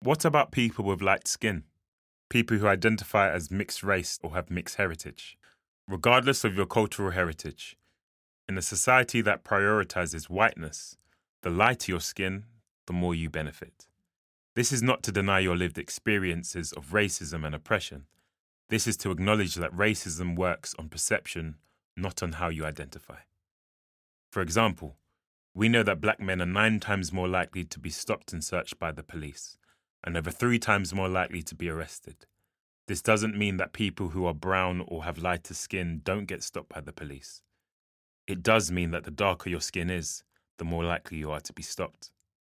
What about people with light skin? People who identify as mixed race or have mixed heritage? Regardless of your cultural heritage, in a society that prioritizes whiteness, the lighter your skin, the more you benefit. This is not to deny your lived experiences of racism and oppression. This is to acknowledge that racism works on perception, not on how you identify. For example, we know that black men are nine times more likely to be stopped and searched by the police, and over three times more likely to be arrested. This doesn't mean that people who are brown or have lighter skin don't get stopped by the police. It does mean that the darker your skin is, the more likely you are to be stopped.